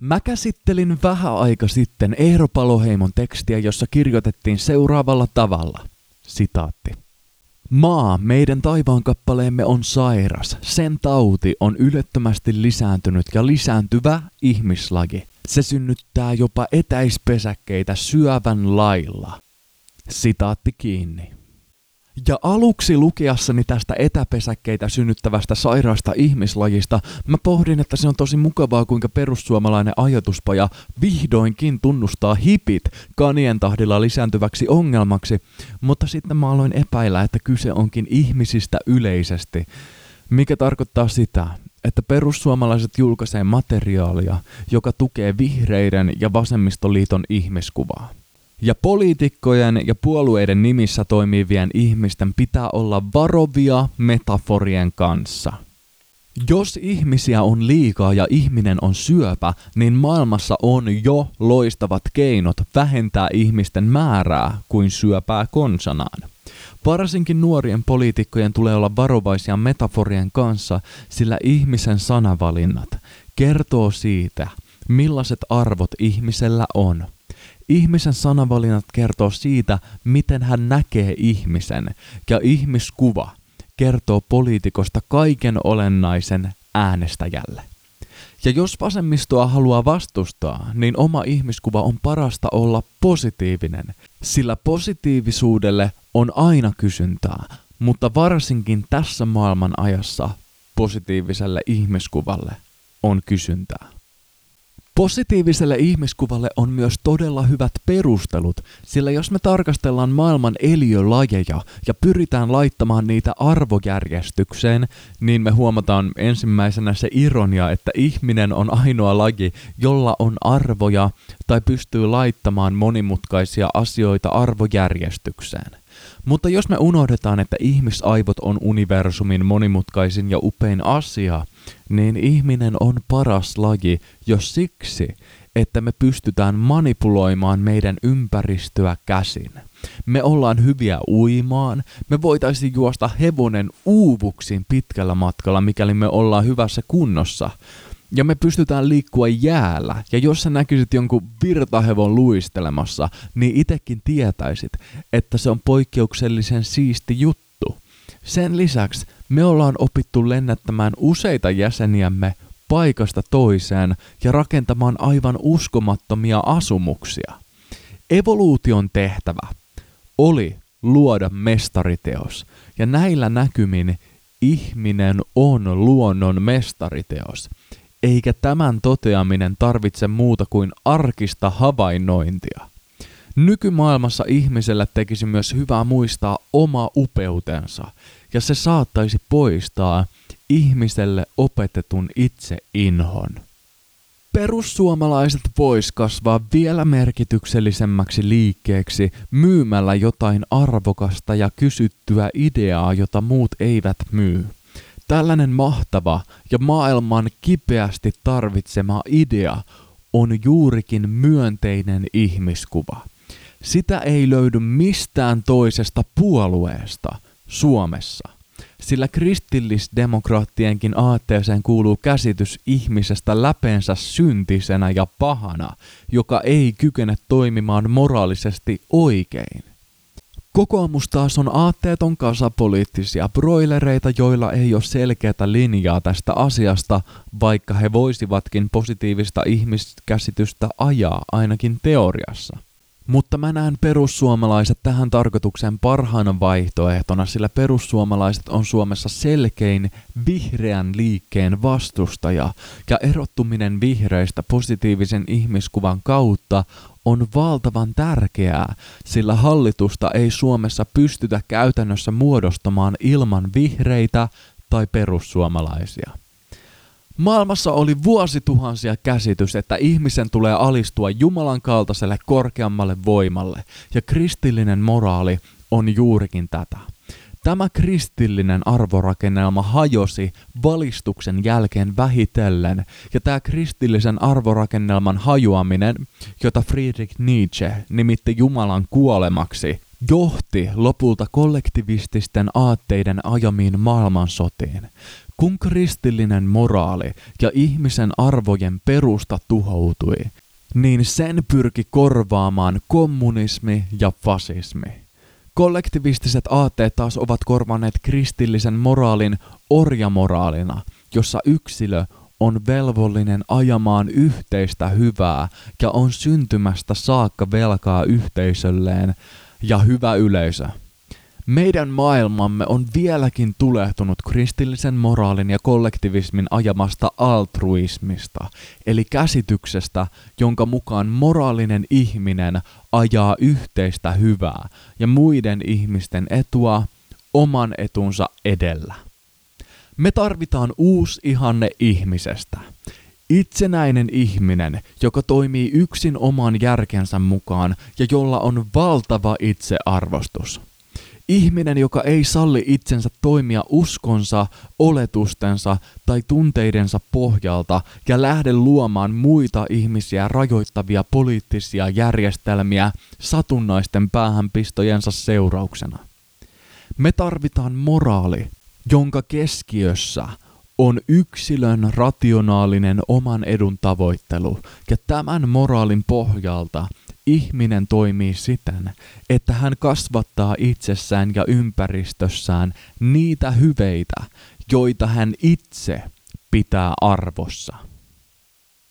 Mä käsittelin vähän aika sitten Eero Paloheimon tekstiä, jossa kirjoitettiin seuraavalla tavalla. Sitaatti. Maa, meidän taivaankappaleemme on sairas. Sen tauti on ylettömästi lisääntynyt ja lisääntyvä ihmislaji. Se synnyttää jopa etäispesäkkeitä syövän lailla. Sitaatti kiinni. Ja aluksi lukiassani tästä etäpesäkkeitä synnyttävästä sairaasta ihmislajista, mä pohdin, että se on tosi mukavaa, kuinka perussuomalainen ajatuspaja vihdoinkin tunnustaa hipit kanien tahdilla lisääntyväksi ongelmaksi, mutta sitten mä aloin epäillä, että kyse onkin ihmisistä yleisesti, mikä tarkoittaa sitä, että perussuomalaiset julkaisee materiaalia, joka tukee vihreiden ja vasemmistoliiton ihmiskuvaa. Ja poliitikkojen ja puolueiden nimissä toimivien ihmisten pitää olla varovia metaforien kanssa. Jos ihmisiä on liikaa ja ihminen on syöpä, niin maailmassa on jo loistavat keinot vähentää ihmisten määrää kuin syöpää konsanaan. Varsinkin nuorien poliitikkojen tulee olla varovaisia metaforien kanssa, sillä ihmisen sanavalinnat kertoo siitä, millaiset arvot ihmisellä on. Ihmisen sanavalinnat kertoo siitä, miten hän näkee ihmisen, ja ihmiskuva kertoo poliitikosta kaiken olennaisen äänestäjälle. Ja jos vasemmistoa haluaa vastustaa, niin oma ihmiskuva on parasta olla positiivinen, sillä positiivisuudelle on aina kysyntää, mutta varsinkin tässä maailman ajassa positiiviselle ihmiskuvalle on kysyntää. Positiiviselle ihmiskuvalle on myös todella hyvät perustelut, sillä jos me tarkastellaan maailman eliölajeja ja pyritään laittamaan niitä arvojärjestykseen, niin me huomataan ensimmäisenä se ironia, että ihminen on ainoa laji, jolla on arvoja tai pystyy laittamaan monimutkaisia asioita arvojärjestykseen. Mutta jos me unohdetaan, että ihmisaivot on universumin monimutkaisin ja upein asia, niin ihminen on paras laji jo siksi, että me pystytään manipuloimaan meidän ympäristöä käsin. Me ollaan hyviä uimaan, me voitaisiin juosta hevonen uuvuksiin pitkällä matkalla, mikäli me ollaan hyvässä kunnossa. Ja me pystytään liikkua jäällä, ja jos sä näkisit jonkun virtahevon luistelemassa, niin itekin tietäisit, että se on poikkeuksellisen siisti juttu. Sen lisäksi me ollaan opittu lennättämään useita jäseniämme paikasta toiseen ja rakentamaan aivan uskomattomia asumuksia. Evoluution tehtävä oli luoda mestariteos, ja näillä näkymin ihminen on luonnon mestariteos, eikä tämän toteaminen tarvitse muuta kuin arkista havainnointia. Nykymaailmassa ihmiselle tekisi myös hyvää muistaa oma upeutensa, ja se saattaisi poistaa ihmiselle opetetun itse inhon. Perussuomalaiset vois kasvaa vielä merkityksellisemmäksi liikkeeksi myymällä jotain arvokasta ja kysyttyä ideaa, jota muut eivät myy. Tällainen mahtava ja maailman kipeästi tarvitsema idea on juurikin myönteinen ihmiskuva. Sitä ei löydy mistään toisesta puolueesta Suomessa, sillä kristillisdemokraattienkin aatteeseen kuuluu käsitys ihmisestä läpeensä syntisenä ja pahana, joka ei kykene toimimaan moraalisesti oikein. Kokoomus taas on aatteeton kasa poliittisia broilereita, joilla ei ole selkeätä linjaa tästä asiasta, vaikka he voisivatkin positiivista ihmiskäsitystä ajaa ainakin teoriassa. Mutta mä näen perussuomalaiset tähän tarkoitukseen parhaana vaihtoehtona, sillä perussuomalaiset on Suomessa selkein vihreän liikkeen vastustaja, ja erottuminen vihreistä positiivisen ihmiskuvan kautta on valtavan tärkeää, sillä hallitusta ei Suomessa pystytä käytännössä muodostamaan ilman vihreitä tai perussuomalaisia. Maailmassa oli vuosituhansia käsitys, että ihmisen tulee alistua Jumalan kaltaiselle korkeammalle voimalle, ja kristillinen moraali on juurikin tätä. Tämä kristillinen arvorakennelma hajosi valistuksen jälkeen vähitellen, ja tämä kristillisen arvorakennelman hajoaminen, jota Friedrich Nietzsche nimitti Jumalan kuolemaksi, johti lopulta kollektivististen aatteiden ajamiin maailmansotiin. Kun kristillinen moraali ja ihmisen arvojen perusta tuhoutui, niin sen pyrki korvaamaan kommunismi ja fasismi. Kollektivistiset aatteet taas ovat korvanneet kristillisen moraalin orjamoraalina, jossa yksilö on velvollinen ajamaan yhteistä hyvää ja on syntymästä saakka velkaa yhteisölleen ja hyvä yleisö. Meidän maailmamme on vieläkin tulehtunut kristillisen moraalin ja kollektivismin ajamasta altruismista, eli käsityksestä, jonka mukaan moraalinen ihminen ajaa yhteistä hyvää ja muiden ihmisten etua oman etunsa edellä. Me tarvitaan uusi ihanne ihmisestä. Itsenäinen ihminen, joka toimii yksin oman järkensä mukaan ja jolla on valtava itsearvostus. Ihminen, joka ei salli itsensä toimia uskonsa, oletustensa tai tunteidensa pohjalta ja lähde luomaan muita ihmisiä rajoittavia poliittisia järjestelmiä satunnaisten päähänpistojensa seurauksena. Me tarvitaan moraali, jonka keskiössä on yksilön rationaalinen oman edun tavoittelu, ja tämän moraalin pohjalta ihminen toimii siten, että hän kasvattaa itsessään ja ympäristössään niitä hyveitä, joita hän itse pitää arvossa.